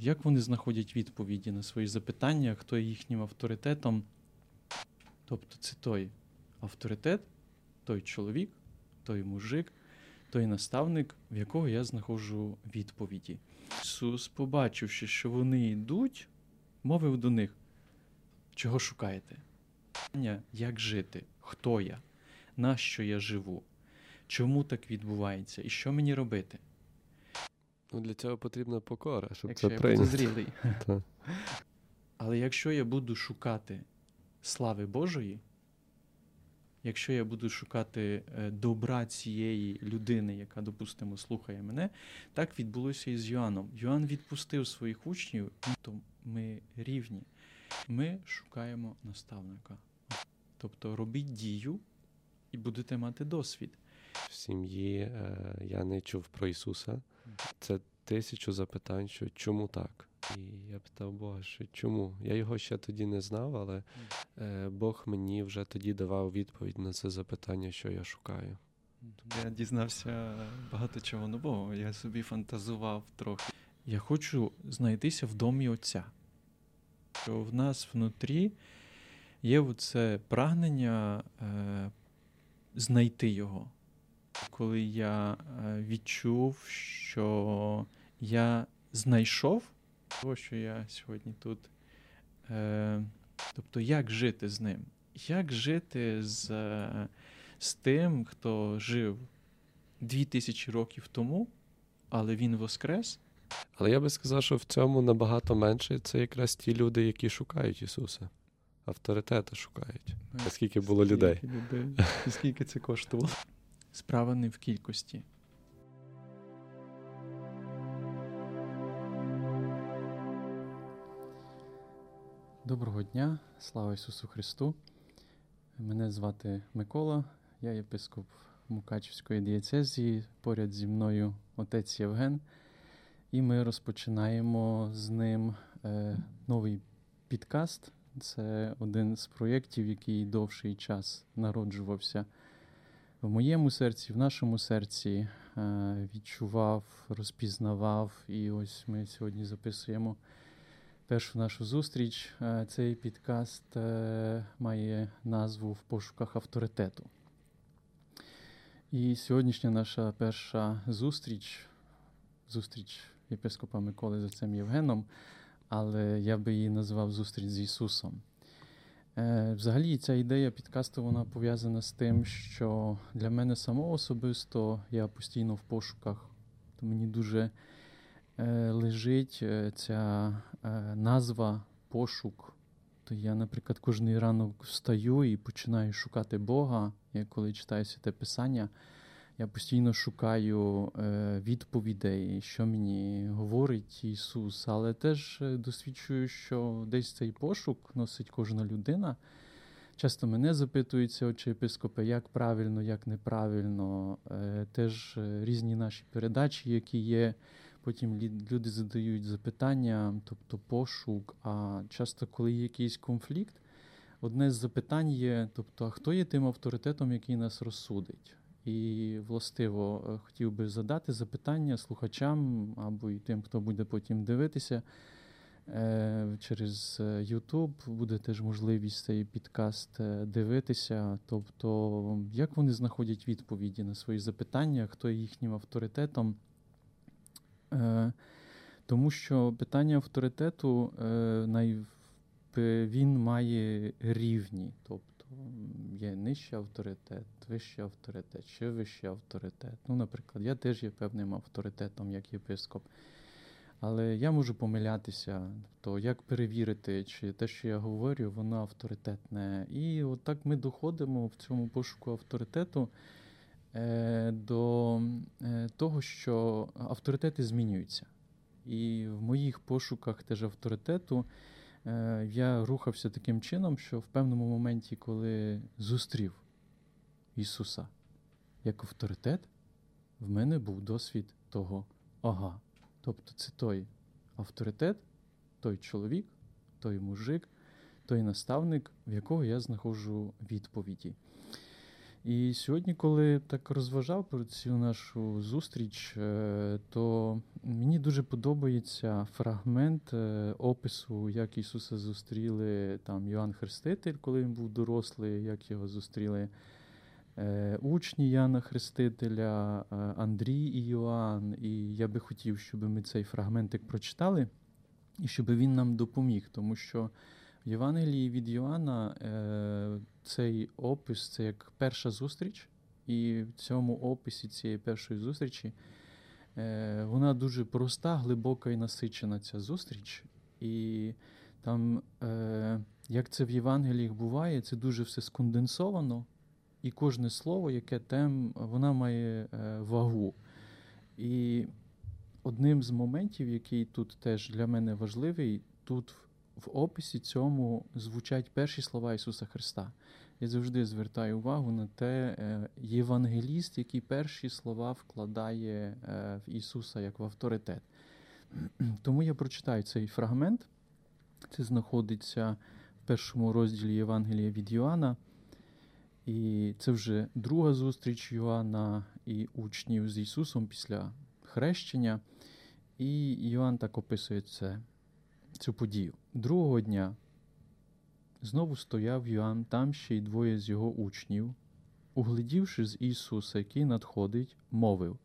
Як вони знаходять відповіді на свої запитання, хто є їхнім авторитетом? Тобто це той авторитет, той чоловік, той мужик, той наставник, в якого я знаходжу відповіді. Ісус, побачивши, що вони йдуть, мовив до них, чого шукаєте? Як жити? Хто я? Нащо я живу? Чому так відбувається? І що мені робити? Ну, Для цього потрібна покора, щоб якщо це я прийняти. буду зрілий. Так. Але якщо я буду шукати слави Божої, якщо я буду шукати е, добра цієї людини, яка, допустимо, слухає мене, так відбулося і з Йоанном. Йоанн відпустив своїх учнів, то ми рівні. Ми шукаємо наставника. Тобто робіть дію і будете мати досвід. В сім'ї е, я не чув про Ісуса. Це тисячу запитань, що чому так? І я питав Бога, що чому? Я його ще тоді не знав, але е, Бог мені вже тоді давав відповідь на це запитання, що я шукаю. Я дізнався багато чого нового. Я собі фантазував трохи. Я хочу знайтися в домі Отця. Що в нас внутрі є оце прагнення е, знайти його. Коли я е, відчув, що я знайшов того, що я сьогодні тут. Е, тобто, як жити з ним? Як жити з, е, з тим, хто жив дві тисячі років тому, але він воскрес? Але я би сказав, що в цьому набагато менше це якраз ті люди, які шукають Ісуса. Авторитета шукають. А скільки було людей? Скільки людей? І скільки це коштувало? Справа не в кількості. Доброго дня, слава Ісусу Христу. Мене звати Микола, я єпископ Мукачівської дієцезії. Поряд зі мною отець Євген. І ми розпочинаємо з ним е, новий підкаст. Це один з проєктів, який довший час народжувався в моєму серці, в нашому серці, е, відчував, розпізнавав. І ось ми сьогодні записуємо першу нашу зустріч. Е, Цей підкаст е, має назву В пошуках авторитету. І сьогоднішня наша перша зустріч, зустріч єпископа Миколи з отцем Євгеном, але я би її назвав зустріч з Ісусом. Е, Взагалі, ця ідея підкасту вона пов'язана з тим, що для мене самого особисто я постійно в пошуках, то мені дуже е, лежить е, ця назва пошук. То я, наприклад, кожний ранок встаю і починаю шукати Бога. Я коли читаю святе Писання, я постійно шукаю е, відповідей, що мені говорить Ісус, але теж е, досвідчую, що десь цей пошук носить кожна людина. Часто мене запитуються очі єпископи, як правильно, як неправильно. Е, теж різні наші передачі, які є. Потім люди задають запитання, тобто пошук. А часто, коли є якийсь конфлікт, одне з запитань є: тобто, а хто є тим авторитетом, який нас розсудить? І властиво е, хотів би задати запитання слухачам або й тим, хто буде потім дивитися. Е, Через е, YouTube буде теж можливість цей підкаст е, дивитися. Тобто, як вони знаходять відповіді на свої запитання, хто є їхнім авторитетом. Е, Тому що питання авторитету е, він має рівні. Тобто є нижчий авторитет, вищий авторитет, ще вищий авторитет. Ну, наприклад, я теж є певним авторитетом як єпископ. Але я можу помилятися, то як перевірити, чи те, що я говорю, воно авторитетне. І от ми доходимо в цьому пошуку авторитету е, до е, того, що авторитети змінюються. І в моїх пошуках теж авторитету я рухався таким чином, що в певному моменті, коли зустрів Ісуса як авторитет, в мене був досвід того ага. Тобто це той авторитет, той чоловік, той мужик, той наставник, в якого я знаходжу відповіді. І сьогодні, коли так розважав про цю нашу зустріч, е, то мені дуже подобається фрагмент е, опису, як Ісуса зустріли там Йоанн Хреститель, коли він був дорослий, як його зустріли е, учні Яна Хрестителя, Андрій і Йоанн. І я би хотів, щоб ми цей фрагментик прочитали і щоб він нам допоміг, тому що. В Євангелії від Йоанна цей опис це як перша зустріч, і в цьому описі цієї першої зустрічі е, вона дуже проста, глибока і насичена ця зустріч. І там, е, як це в Євангеліях буває, це дуже все сконденсовано, і кожне слово, яке тем, вона має е, вагу. І одним з моментів, який тут теж для мене важливий, тут в описі цьому звучать перші слова Ісуса Христа. Я завжди звертаю увагу на те, е, євангеліст, який перші слова вкладає е, в Ісуса як в авторитет. Тому я прочитаю цей фрагмент. Це знаходиться в першому розділі Євангелія від Йоанна. І це вже друга зустріч Йоанна і учнів з Ісусом після хрещення. І Йоанн так описує це цю подію. Другого дня знову стояв Йоанн, там ще й двоє з його учнів, углядівши з Ісуса, який надходить, мовив: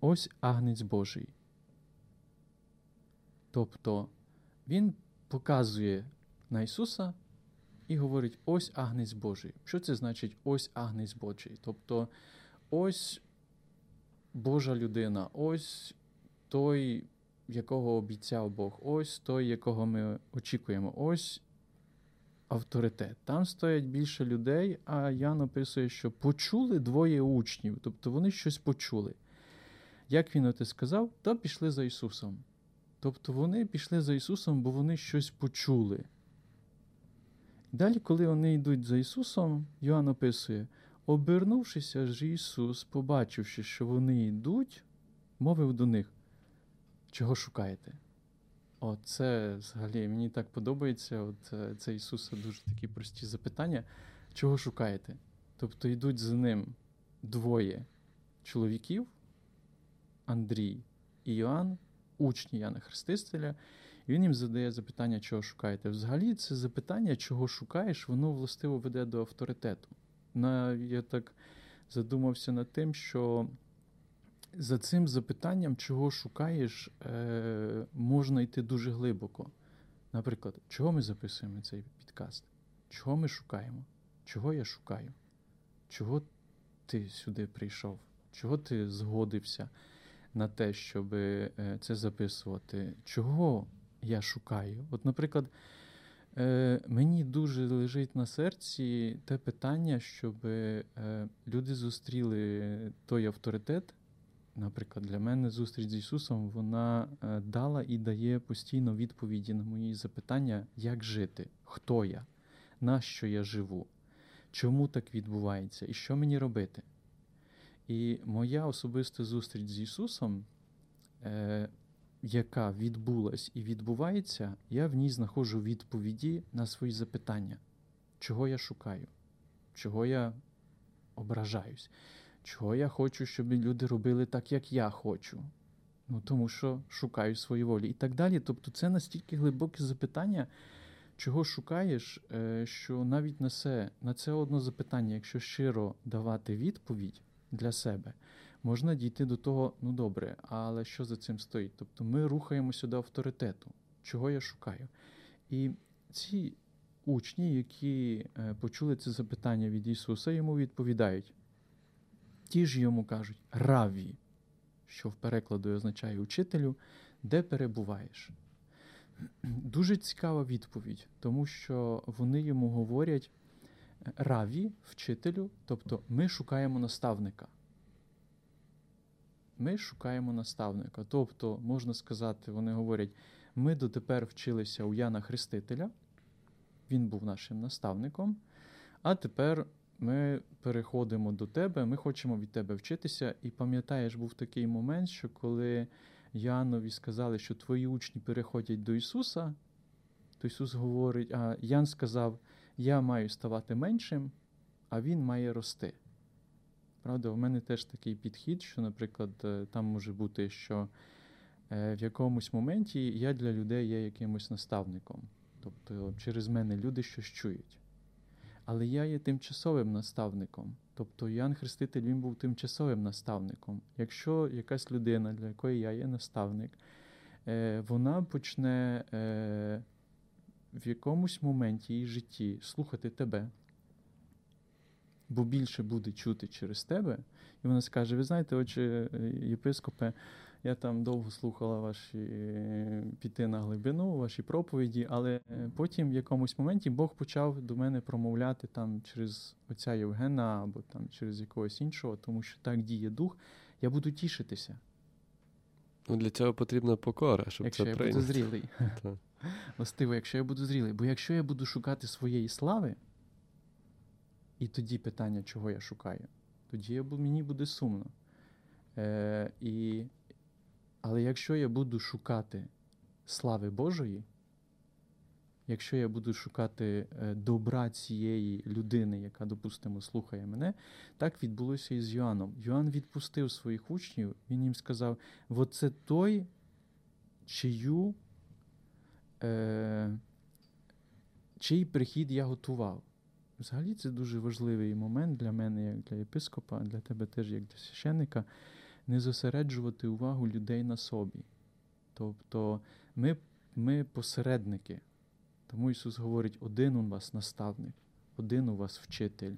Ось агнець Божий. Тобто Він показує на Ісуса і говорить: ось агнець Божий. Що це значить ось агнець Божий? Тобто ось Божа людина, ось той якого обіцяв Бог. Ось той, якого ми очікуємо. Ось авторитет. Там стоять більше людей, а Ян описує, що почули двоє учнів, тобто вони щось почули. Як він оте сказав, то пішли за Ісусом. Тобто вони пішли за Ісусом, бо вони щось почули. Далі, коли вони йдуть за Ісусом, Йоанн описує, обернувшися ж Ісус, побачивши, що вони йдуть, мовив до них: чого шукаєте? О, це взагалі мені так подобається. От е, це Ісуса дуже такі прості запитання. Чого шукаєте? Тобто йдуть за ним двоє чоловіків, Андрій і Йоанн, учні Яна Хрестителя, і він їм задає запитання, чого шукаєте. Взагалі, це запитання, чого шукаєш, воно властиво веде до авторитету. На, Я так задумався над тим, що за цим запитанням, чого шукаєш, е, можна йти дуже глибоко. Наприклад, чого ми записуємо цей підкаст? Чого ми шукаємо? Чого я шукаю? Чого ти сюди прийшов? Чого ти згодився на те, щоб е, це записувати? Чого я шукаю? От, наприклад, е, мені дуже лежить на серці те питання, щоб е, люди зустріли той авторитет. Наприклад, для мене зустріч з Ісусом вона е, дала і дає постійно відповіді на мої запитання, як жити, хто я, на що я живу, чому так відбувається і що мені робити. І моя особиста зустріч з Ісусом, е, яка відбулась і відбувається, я в ній знаходжу відповіді на свої запитання, чого я шукаю, чого я ображаюсь. Чого я хочу, щоб люди робили так, як я хочу? Ну тому що шукаю свої волі і так далі. Тобто, це настільки глибоке запитання, чого шукаєш, е, що навіть на це, на це одне запитання, якщо щиро давати відповідь для себе, можна дійти до того, ну добре, але що за цим стоїть? Тобто ми рухаємося до авторитету, чого я шукаю. І ці учні, які е, почули це запитання від Ісуса, йому відповідають. Ті ж йому кажуть раві, що в перекладу означає учителю, де перебуваєш. Дуже цікава відповідь, тому що вони йому говорять раві, вчителю, тобто ми шукаємо наставника. Ми шукаємо наставника. Тобто, можна сказати, вони говорять, ми дотепер вчилися у Яна Хрестителя, він був нашим наставником, а тепер ми переходимо до тебе, ми хочемо від тебе вчитися. І пам'ятаєш, був такий момент, що коли Янові сказали, що твої учні переходять до Ісуса, то Ісус говорить, а Ян сказав: Я маю ставати меншим, а Він має рости. Правда, в мене теж такий підхід, що, наприклад, е, там може бути, що е, в якомусь моменті я для людей є якимось наставником. Тобто через мене люди щось чують. Але я є тимчасовим наставником. Тобто Ян Хреститель він був тимчасовим наставником. Якщо якась людина, для якої я є наставник, е, вона почне в якомусь моменті її житті слухати тебе бо більше буде чути через тебе. І вона скаже: Ви знаєте, отче єпископе, я там довго слухала ваші е, піти на глибину, ваші проповіді, але потім в якомусь моменті Бог почав до мене промовляти там через отця Євгена або там через якогось іншого, тому що так діє дух, я буду тішитися. Ну, Для цього потрібна покора, щоб якщо це я прийняти. буду зрілий. Властиво, якщо я буду зрілий. Бо якщо я буду шукати своєї слави, і тоді питання, чого я шукаю, тоді мені буде сумно. Е, і, Але якщо я буду шукати слави Божої, якщо я буду шукати е, добра цієї людини, яка, допустимо, слухає мене, так відбулося і з Йоанном. Йоанн відпустив своїх учнів, він їм сказав: оце той, чию, е, чий прихід я готував. Взагалі це дуже важливий момент для мене, як для єпископа, для тебе теж, як для священника, не зосереджувати увагу людей на собі. Тобто ми ми посередники. Тому Ісус говорить: один у вас наставник, один у вас вчитель,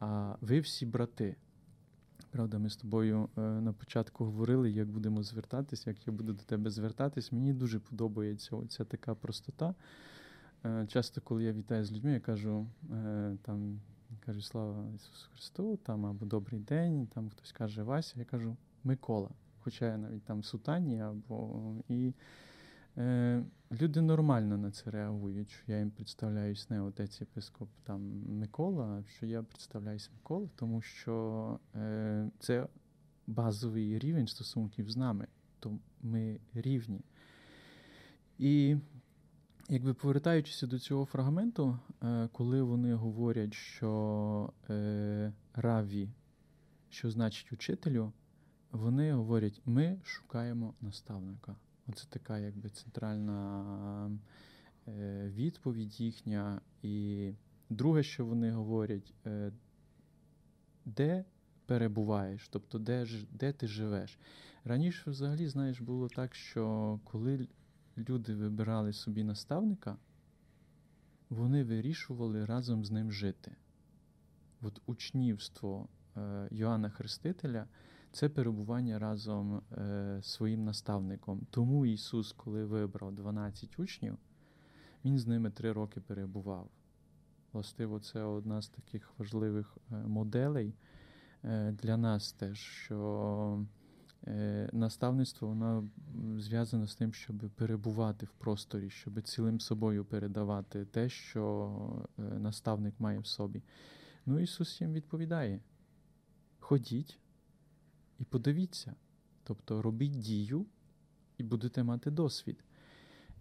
а ви всі брати. Правда, ми з тобою е, на початку говорили, як будемо звертатись, як я буду до тебе звертатись. Мені дуже подобається оця така простота. Е, часто, коли я вітаю з людьми, я кажу е, там, кажу Слава Ісусу Христу, там або Добрий день, там хтось каже Вася, я кажу Микола. Хоча я навіть там в сутані, або і е, люди нормально на це реагують, що я їм представляюсь не отець єпископ там Микола, а що я представляюсь Микола, тому що е, це базовий рівень стосунків з нами, то ми рівні. І Якби повертаючись до цього фрагменту, е, коли вони говорять, що е, раві, що значить учителю, вони говорять, ми шукаємо наставника. Оце така якби центральна е, відповідь їхня. І друге, що вони говорять, де перебуваєш, тобто де де ти живеш. Раніше, взагалі, знаєш, було так, що коли люди вибирали собі наставника, вони вирішували разом з ним жити. От учнівство е, Йоанна Хрестителя це перебування разом е, своїм наставником. Тому Ісус, коли вибрав 12 учнів, Він з ними три роки перебував. Властиво, це одна з таких важливих е, моделей е, для нас теж, що наставництво воно зв'язане з тим, щоб перебувати в просторі, щоб цілим собою передавати те, що наставник має в собі. Ну, Ісус їм відповідає: ходіть і подивіться, тобто робіть дію і будете мати досвід.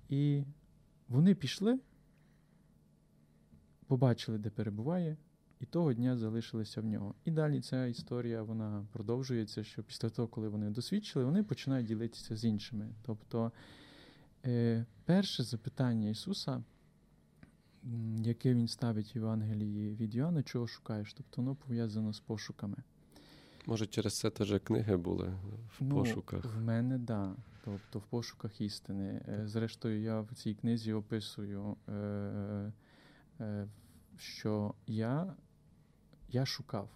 І вони пішли, побачили, де перебуває, і того дня залишилися в нього. І далі ця історія вона продовжується, що після того, коли вони досвідчили, вони починають ділитися з іншими. Тобто е, перше запитання Ісуса, яке Він ставить в Євангелії від Йоанна, чого шукаєш? Тобто воно пов'язано з пошуками. Може, через це теж книги були в ну, пошуках? В мене так. Да. Тобто в пошуках істини. Е, зрештою, я в цій книзі описую, е, е, що я я шукав.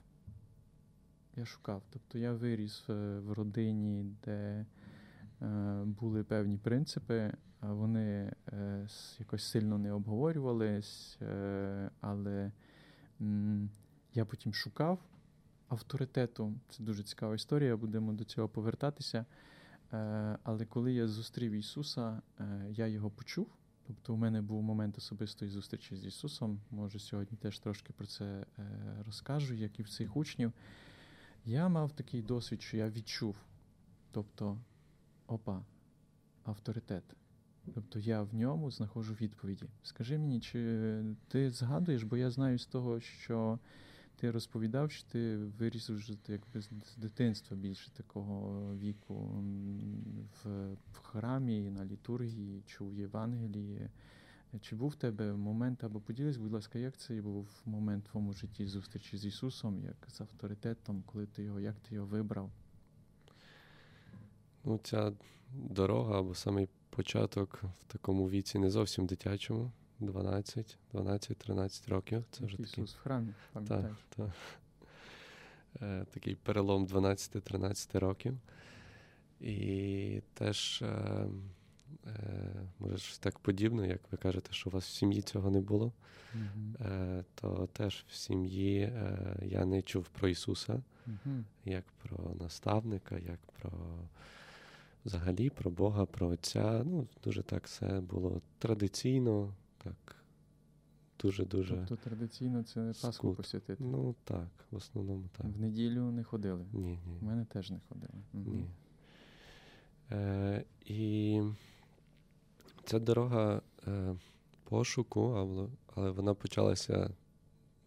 Я шукав. Тобто я виріс в родині, де були певні принципи, вони якось сильно не обговорювались, але я потім шукав авторитету. Це дуже цікава історія, будемо до цього повертатися. Е, але коли я зустрів Ісуса, е, я його почув. Тобто у мене був момент особистої зустрічі з Ісусом. Може, сьогодні теж трошки про це е, розкажу, як і в цих учнів. Я мав такий досвід, що я відчув. Тобто, опа, авторитет. Тобто я в ньому знаходжу відповіді. Скажи мені, чи ти згадуєш, бо я знаю з того, що ти розповідав, що ти виріс вже якби з дитинства більше такого віку в, в храмі, на літургії, чув Євангелії. Чи був в тебе момент, або поділись, будь ласка, як це був момент в твоєму житті зустрічі з Ісусом, як з авторитетом, коли ти його, як ти його вибрав? Ну, ця дорога або самий початок в такому віці не зовсім дитячому. 12, 12-13 років. Це вже Ісус такий, в храмі, пам'ятаєш? Так, так. Е, такий перелом 12-13 років. І теж, е, е, може, щось так подібне, як ви кажете, що у вас в сім'ї цього не було, е, то теж в сім'ї я не чув про Ісуса, Угу. як про наставника, як про взагалі про Бога, про Отця. Ну, дуже так все було традиційно, так, дуже-дуже. Тобто традиційно це Пасху посвятити. Ну так, в основному так. В неділю не ходили. Ні, У мене теж не ходили. Ні. Е, і ця дорога е, пошуку, але, але вона почалася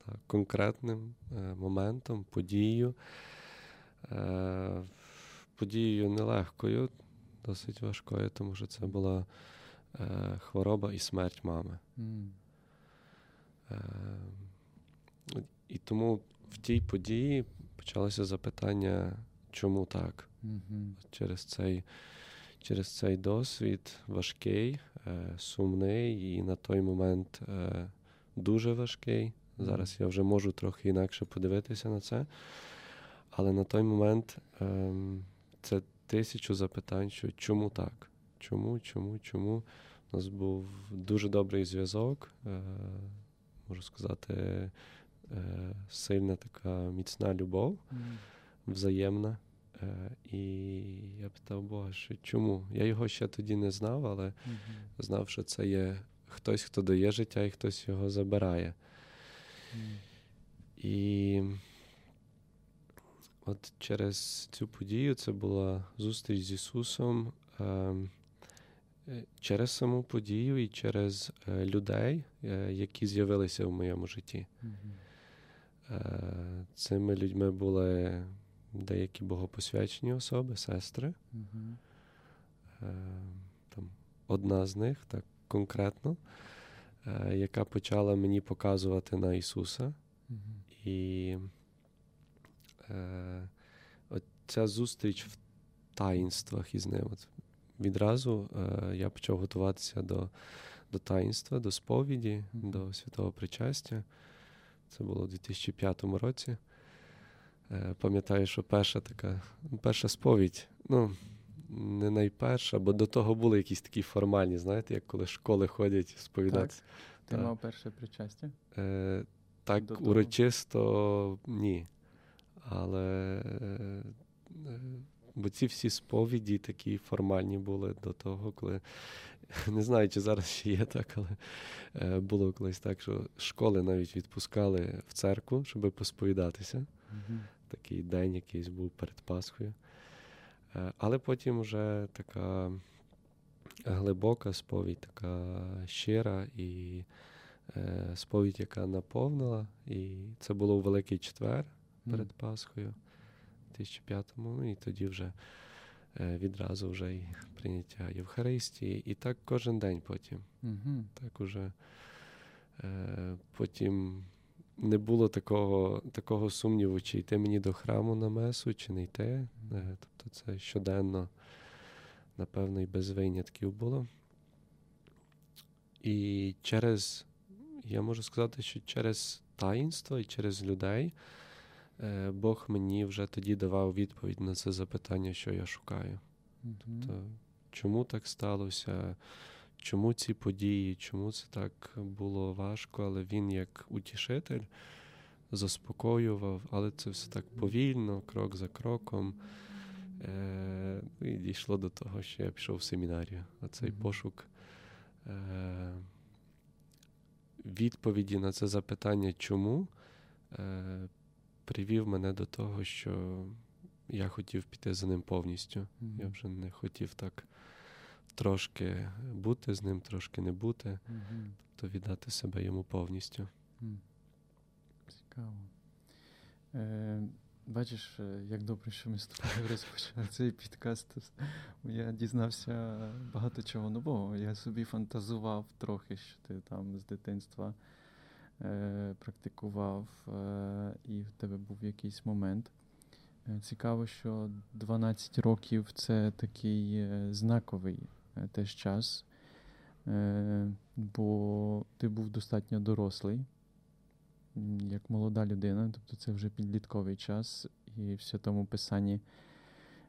так, конкретним е, моментом, подією. Е, подією нелегкою, досить важкою, тому що це була е, хвороба і смерть мами. М. Е, і тому в тій події почалося запитання, чому так? Мгм. Через цей, через цей досвід важкий, е, сумний і на той момент е, дуже важкий. Зараз я вже можу трохи інакше подивитися на це. Але на той момент ем, це тисячу запитань, що чому так? Чому, чому, чому? У нас був дуже добрий зв'язок, е, можу сказати, е, сильна така міцна любов, взаємна. Е, і я питав Бога, що чому? Я його ще тоді не знав, але знав, що це є хтось, хто дає життя, і хтось його забирає. І от через цю подію це була зустріч з Ісусом. Е, Через саму подію і через е, людей, е, які з'явилися в моєму житті. Е, Цими людьми були деякі богопосвячені особи, сестри. Е, Там одна з них, так конкретно, яка почала мені показувати на Ісуса. Мгм. І е, ця зустріч в таїнствах із ним. От відразу е, я почав готуватися до, до таїнства, до сповіді, Мгм. до святого причастя. Це було у 2005 році. Е, пам'ятаю, що перша така, перша сповідь, ну, не найперша, бо до того були якісь такі формальні, знаєте, як коли школи ходять сповідатися. Ти мав перше причастя? Е, так До того? урочисто ні. Але е, бо ці всі сповіді такі формальні були до того, коли не знаю, чи зараз ще є так, але е, було колись так, що школи навіть відпускали в церкву, щоб посповідатися. Мгм. Такий день якийсь був перед Пасхою. Е, Але потім вже така глибока сповідь, така щира і е, сповідь, яка наповнила. І це було у Великий четвер перед. Пасхою 2005-му. Ну і тоді вже е, відразу вже і прийняття Євхаристії. І так кожен день потім. Мгм. Так уже е, потім не було такого, такого сумніву, чи йти мені до храму на месу, чи не йти. Е, тобто це щоденно, напевно, і без винятків було. І через, я можу сказати, що через таїнство і через людей Бог мені вже тоді давав відповідь на це запитання, що я шукаю. Мгм. То чому так сталося? Чому ці події, чому це так було важко, але він як утішитель заспокоював, але це все так повільно, крок за кроком. Е, і дійшло до того, що я пішов в семінарію. А цей Мгм. пошук е, відповіді на це запитання, чому, е, привів мене до того, що я хотів піти за ним повністю. Я вже не хотів так трошки бути з ним, трошки не бути, Мгм. то віддати себе йому повністю. М. Цікаво. Е, Бачиш, е, як добре, що ми з тобою розпочали цей підкаст. Я дізнався багато чого нового. Я собі фантазував трохи, що ти там з дитинства практикував, е, і в тебе був якийсь момент. Е, цікаво, що 12 років це такий е, знаковий е, теж час, бо ти був достатньо дорослий, як молода людина, тобто це вже підлітковий час, і в святому Писанні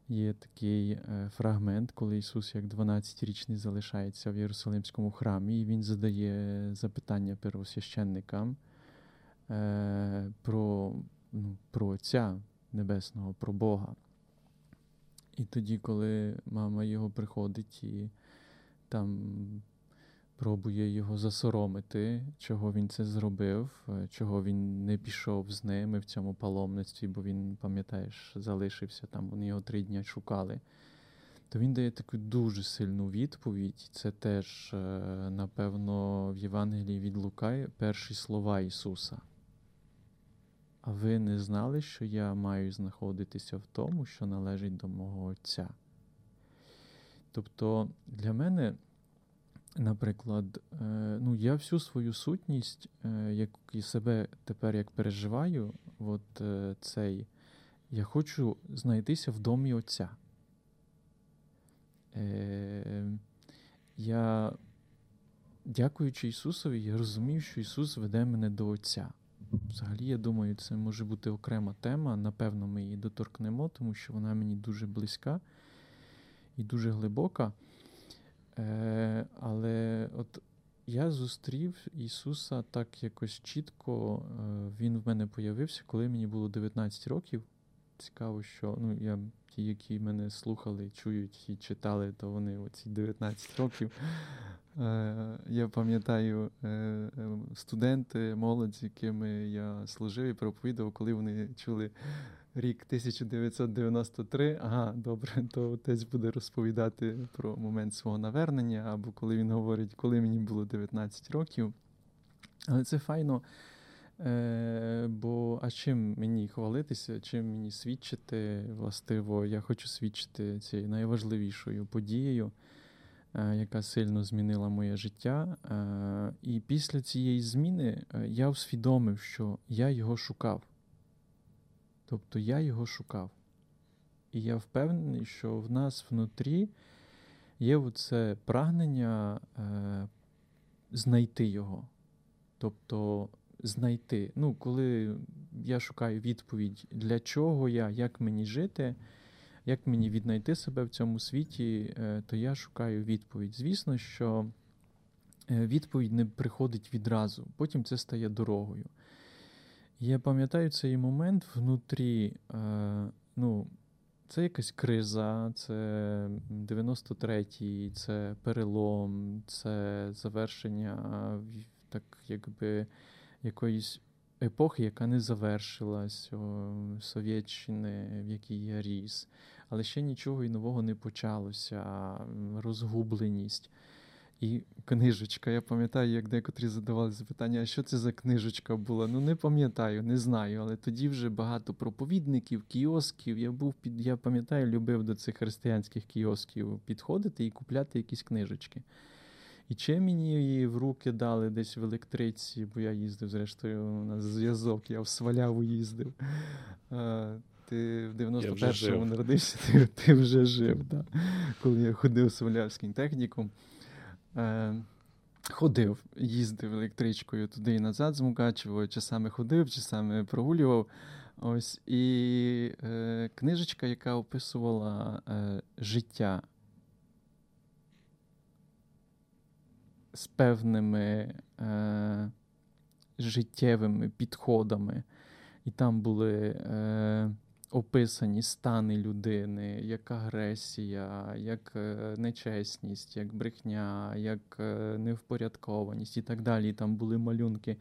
є такий фрагмент, коли Ісус, як 12-річний, залишається в Єрусалимському храмі, і Він задає запитання первосвященникам про, ну, про Отця. Небесного, про Бога. І тоді, коли мама його приходить і там пробує його засоромити, чого він це зробив, е, чого він не пішов з ними в цьому паломництві, бо він, пам'ятаєш, залишився там, вони його три дні шукали, то він дає таку дуже сильну відповідь. Це теж, е, напевно, в Євангелії від Лука перші слова Ісуса. А ви не знали, що я маю знаходитися в тому, що належить до мого Отця? Тобто для мене, наприклад, е, ну, я всю свою сутність, е, як і себе тепер як переживаю, от е, цей, я хочу знайтися в домі Отця. Я, дякуючи Ісусові, я розумію, що Ісус веде мене до Отця. Взагалі, я думаю, це може бути окрема тема. Напевно, ми її доторкнемо, тому що вона мені дуже близька і дуже глибока. Е, Але от я зустрів Ісуса так якось чітко. Е, Він в мене появився, коли мені було 19 років. Цікаво, що ну, я, ті, які мене слухали, чують і читали, то вони оці 19 років. Е, я пам'ятаю е, е, студенти, молодь, з якими я служив і проповідав, коли вони чули рік 1993. Ага, добре, то отець буде розповідати про момент свого навернення, або коли він говорить, коли мені було 19 років. Але це файно. Бо а чим мені хвалитися, чим мені свідчити, властиво, я хочу свідчити цією найважливішою подією. Е, яка сильно змінила моє життя. Е, і після цієї зміни е, я усвідомив, що я його шукав. Тобто я його шукав. І я впевнений, що в нас внутрі є оце прагнення знайти його. Тобто знайти. Ну, коли я шукаю відповідь, для чого я, як мені жити як мені віднайти себе в цьому світі, е, то я шукаю відповідь. Звісно, що е, відповідь не приходить відразу, потім це стає дорогою. Я пам'ятаю цей момент внутрі, е, ну, це якась криза, це 93-й, це перелом, це завершення так, якби якоїсь епохи, яка не завершилась, Совєтщини, в якій я ріс але ще нічого і нового не почалося, розгубленість. І книжечка. Я пам'ятаю, як декотрі задавали запитання, а що це за книжечка була? Ну, не пам'ятаю, не знаю. Але тоді вже багато проповідників, кіосків. Я був під, я пам'ятаю, любив до цих християнських кіосків підходити і купляти якісь книжечки. І чи мені її в руки дали десь в електриці, бо я їздив, зрештою, на зв'язок, я в сваляву їздив ти в 91-му народився, ти ти вже жив. Да? Коли я ходив Солявським технікум, е, ходив, їздив електричкою туди і назад з Мукачево, часами ходив, часами прогулював. Ось І е, книжечка, яка описувала е, життя з певними е, життєвими підходами. І там були е, описані стани людини, як агресія, як е, нечесність, як брехня, як е, невпорядкованість і так далі. І там були малюнки.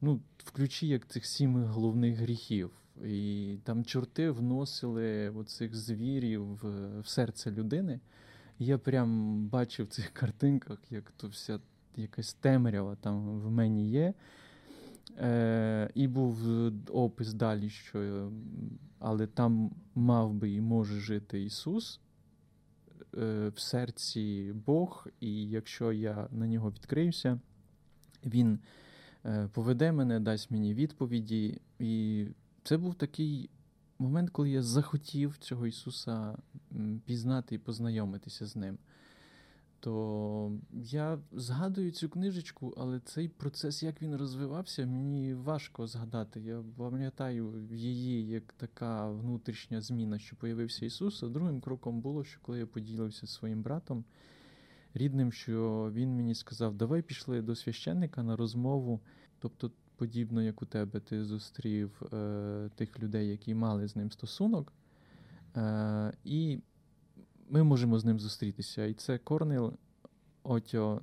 Ну, в як цих сім головних гріхів. І там чорти вносили оцих звірів в, в серце людини. Я прям бачив в цих картинках, як то вся якась темрява там в мені є. Е, І був опис далі, що але там мав би і може жити Ісус. Е, в серці Бог, і якщо я на нього відкриюся, Він е, поведе мене, дасть мені відповіді. І це був такий момент, коли я захотів цього Ісуса пізнати і познайомитися з ним то я згадую цю книжечку, але цей процес, як він розвивався, мені важко згадати. Я пам'ятаю її як така внутрішня зміна, що появився Ісус. А другим кроком було, що коли я поділився зі своїм братом рідним, що він мені сказав: Давай пішли до священника на розмову. Тобто, подібно як у тебе, ти зустрів е, тих людей, які мали з ним стосунок. Е, І ми можемо з ним зустрітися. І це Корнел Отьо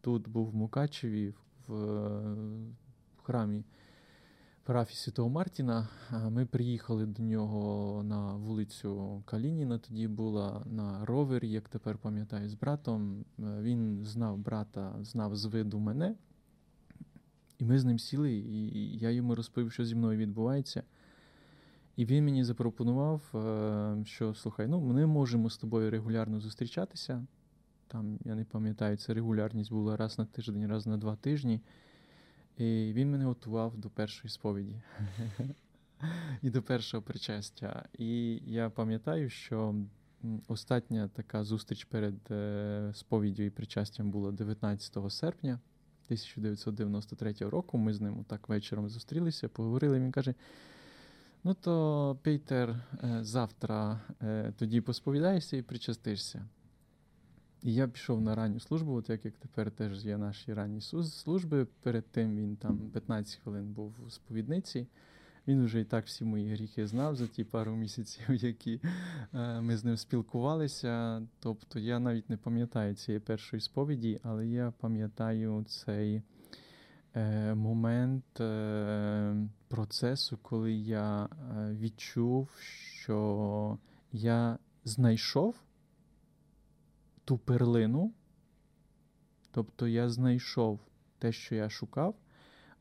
тут був в Мукачеві в, в храмі парафії Святого Мартіна. Ми приїхали до нього на вулицю Калініна. Тоді була на ровері, як тепер пам'ятаю, з братом. Він знав брата, знав з виду мене. І ми з ним сіли, і я йому розповів, що зі мною відбувається. І він мені запропонував, е, що слухай, ну ми можемо з тобою регулярно зустрічатися. Там, я не пам'ятаю, це регулярність була раз на тиждень, раз на два тижні. І він мене готував до першої сповіді і до першого причастя. І я пам'ятаю, що остання така зустріч перед е, сповіддю і причастям була 19 серпня 1993 року. Ми з ним так вечором зустрілися, поговорили. Він каже. Ну, то, Пейтер, е, завтра е, тоді посповідаєшся і причастишся. І я пішов на ранню службу, от як, як тепер теж є наші ранні служби. Перед тим він там 15 хвилин був у сповідниці. Він вже і так всі мої гріхи знав за ті пару місяців, які е, ми з ним спілкувалися. Тобто я навіть не пам'ятаю цієї першої сповіді, але я пам'ятаю цей е, момент е, процесу, коли я відчув, що я знайшов ту перлину, тобто я знайшов те, що я шукав,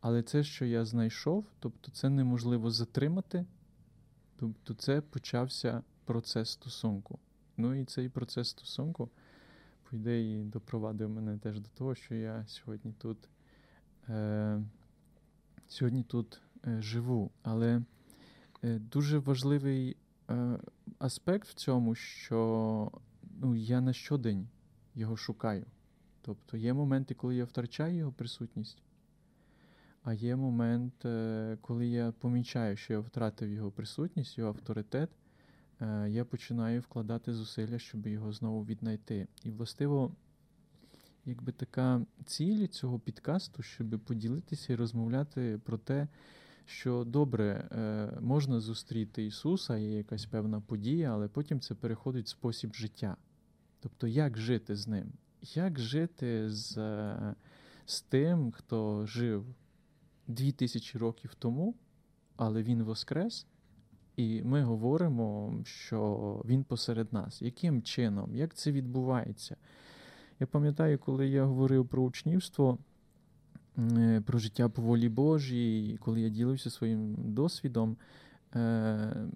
але це, що я знайшов, тобто це неможливо затримати. Тобто це почався процес стосунку. Ну і цей процес стосунку, по ідеї, допровадив мене теж до того, що я сьогодні тут е, сьогодні тут е, живу. Але е, дуже важливий е, аспект в цьому, що ну, я на щодень його шукаю. Тобто є моменти, коли я втрачаю його присутність, а є момент, е, коли я помічаю, що я втратив його присутність, його авторитет, е, я починаю вкладати зусилля, щоб його знову віднайти. І, властиво, якби така ціль цього підкасту, щоб поділитися і розмовляти про те, що добре, е, можна зустріти Ісуса, є якась певна подія, але потім це переходить в спосіб життя. Тобто, як жити з ним? Як жити з з тим, хто жив дві тисячі років тому, але він воскрес, і ми говоримо, що він посеред нас. Яким чином? Як це відбувається? Я пам'ятаю, коли я говорив про учнівство, е, про життя по волі Божій, коли я ділився своїм досвідом, е,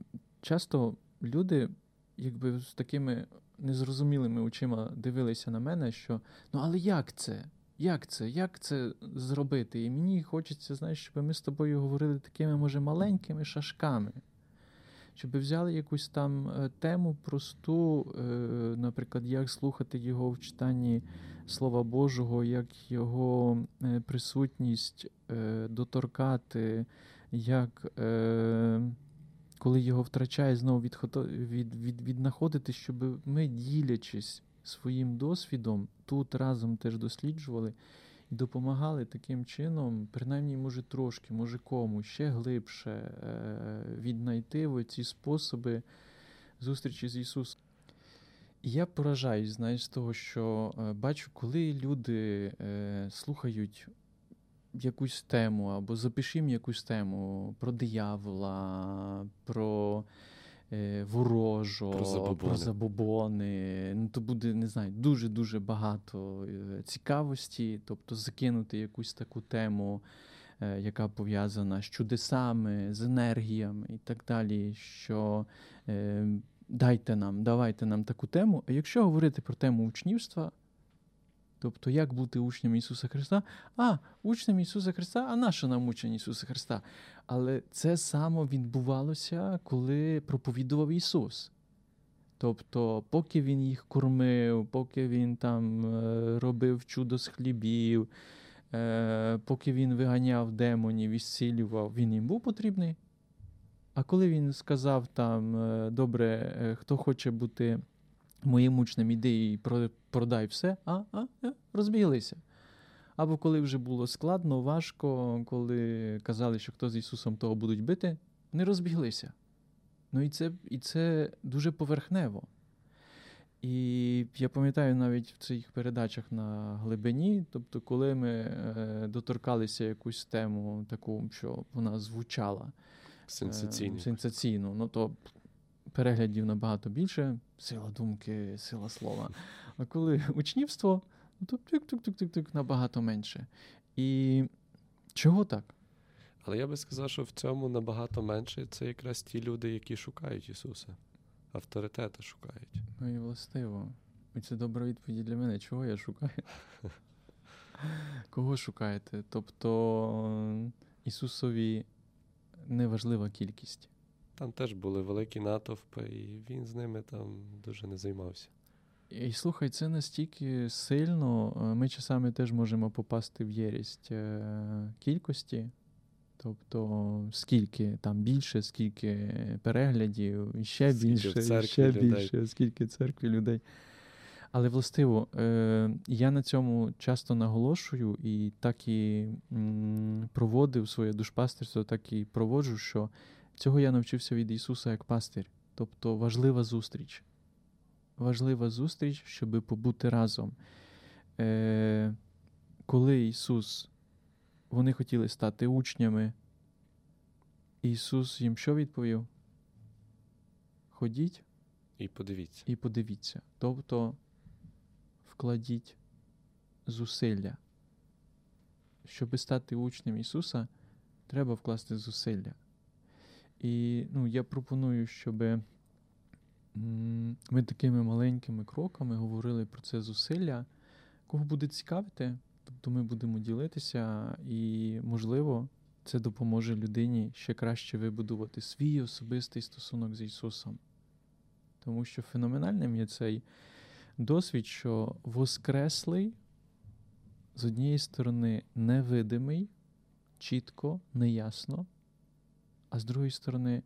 часто люди якби з такими незрозумілими очима дивилися на мене, що ну але як це? Як це? Як це зробити? І мені хочеться, знаєш, щоб ми з тобою говорили такими, може, маленькими шашками. Щоб взяли якусь там е, тему просту, е, наприклад, як слухати його в читанні Слова Божого, як його е, присутність доторкати, як коли його втрачає, знову відхото... від, від, віднаходити, щоб ми, ділячись своїм досвідом, тут разом теж досліджували і допомагали таким чином, принаймні, може, трошки, може кому, ще глибше е, віднайти ці способи зустрічі з Ісусом. І я поражаюсь, знаєш, з того, що е, бачу, коли люди е, слухають якусь тему, або запишімо якусь тему про диявола, про ворожо, про забобони. про забобони. Ну, То буде, не знаю, дуже-дуже багато е, цікавості, тобто закинути якусь таку тему. е, яка пов'язана з чудесами, з енергіями і так далі. що е, Дайте нам, давайте нам таку тему. А якщо говорити про тему учнівства, тобто як бути учнем Ісуса Христа, а учнем Ісуса Христа, а наше нам учень Ісуса Христа. Але це само відбувалося, коли проповідував Ісус. Тобто, поки він їх кормив, поки він там е, робив чудо з хлібів, е, поки він виганяв демонів і зцілював, він їм був потрібний. А коли він сказав там, е, добре, хто хоче бути моїм учнем, іди і продай все, а, а, розбіглися. Або коли вже було складно, важко, коли казали, що хто з Ісусом того будуть бити, вони розбіглися. Ну і це і це дуже поверхнево. І я пам'ятаю навіть в цих передачах на глибині, тобто, коли ми е, доторкалися якусь тему, таку, що вона звучала сенсаційно, е, сенсаційно ну то переглядів набагато більше, сила думки, сила слова. А коли учнівство, ну, то тик-тик-тик-тик набагато менше. І чого так? Але я би сказав, що в цьому набагато менше це якраз ті люди, які шукають Ісуса, авторитета шукають. Ну і властиво. І це добра відповідь для мене. Чого я шукаю? Кого шукаєте? Тобто Ісусові неважлива кількість. Там теж були великі натовпи, і він з ними там дуже не займався. І слухай, це настільки сильно, е, ми часами теж можемо попасти в єрість е, кількості. Тобто, скільки там більше, скільки переглядів, і ще скільки більше, і ще людей. більше, скільки церкві людей. Але властиво, е, я на цьому часто наголошую і так і проводив своє душпастерство, так і проводжу, що цього я навчився від Ісуса як пастир. Тобто важлива зустріч. Важлива зустріч, щоб побути разом. Е, Коли Ісус вони хотіли стати учнями. Ісус їм що відповів? Ходіть і подивіться. І подивіться. Тобто вкладіть зусилля. Щоб стати учнем Ісуса, треба вкласти зусилля. І ну, я пропоную, щоб ми такими маленькими кроками говорили про це зусилля. Кого буде цікавити, Тобто ми будемо ділитися, і, можливо, це допоможе людині ще краще вибудувати свій особистий стосунок з Ісусом. Тому що феноменальним є цей досвід, що Воскреслий, з однієї сторони, невидимий, чітко, неясно, а з другої сторони,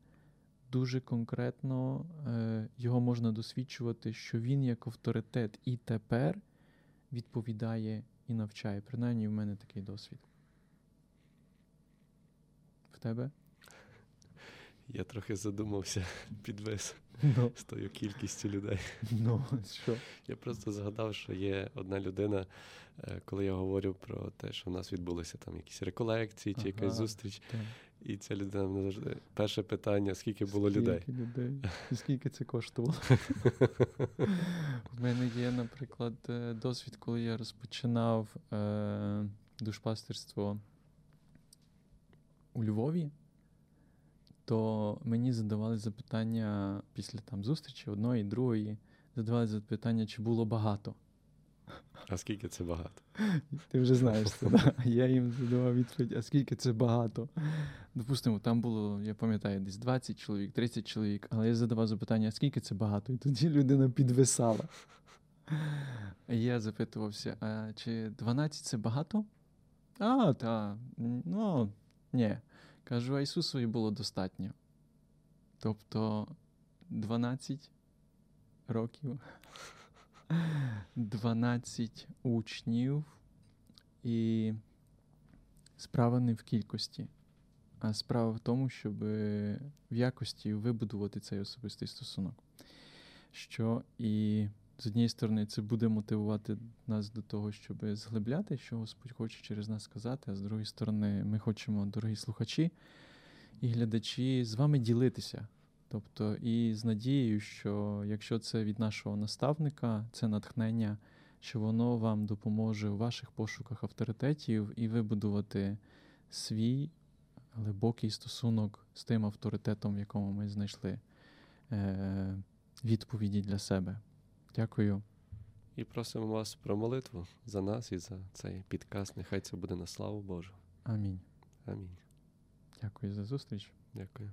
дуже конкретно е, його можна досвідчувати, що він як авторитет і тепер відповідає і навчає. Принаймні в мене такий досвід. В тебе? Я трохи задумався, підвис no. Ну. з тою кількістю людей. No, що? Я просто згадав, що є одна людина, е, коли я говорю про те, що в нас відбулися там якісь реколекції чи ага, якась зустріч. Так. І ця людина мене завжди перше питання: скільки було скільки людей? людей? І скільки це коштувало? У мене є, наприклад, е, досвід, коли я розпочинав е, душпастерство у Львові, то мені задавали запитання після там зустрічі одної, другої, задавали запитання, чи було багато. А скільки це багато? Ти вже знаєш це. да? Я їм задавав відповідь, а скільки це багато. Допустимо, там було, я пам'ятаю, десь 20 чоловік, 30 чоловік, але я задавав запитання, а скільки це багато? І тоді людина підвисала. Я запитувався, а чи 12 це багато? А, так, ну, ні. Кажу, а Ісусові було достатньо. Тобто 12 років. 12 учнів, і справа не в кількості, а справа в тому, щоб в якості вибудувати цей особистий стосунок. Що і з однієї сторони це буде мотивувати нас до того, щоб зглибляти, що Господь хоче через нас сказати, а з другої сторони, ми хочемо, дорогі слухачі і глядачі, з вами ділитися Тобто, і з надією, що якщо це від нашого наставника, це натхнення, що воно вам допоможе у ваших пошуках авторитетів і вибудувати свій глибокий стосунок з тим авторитетом, в якому ми знайшли е, відповіді для себе. Дякую. І просимо вас про молитву за нас і за цей підкаст. Нехай це буде на славу Божу. Амінь. Амінь. Дякую за зустріч. Дякую.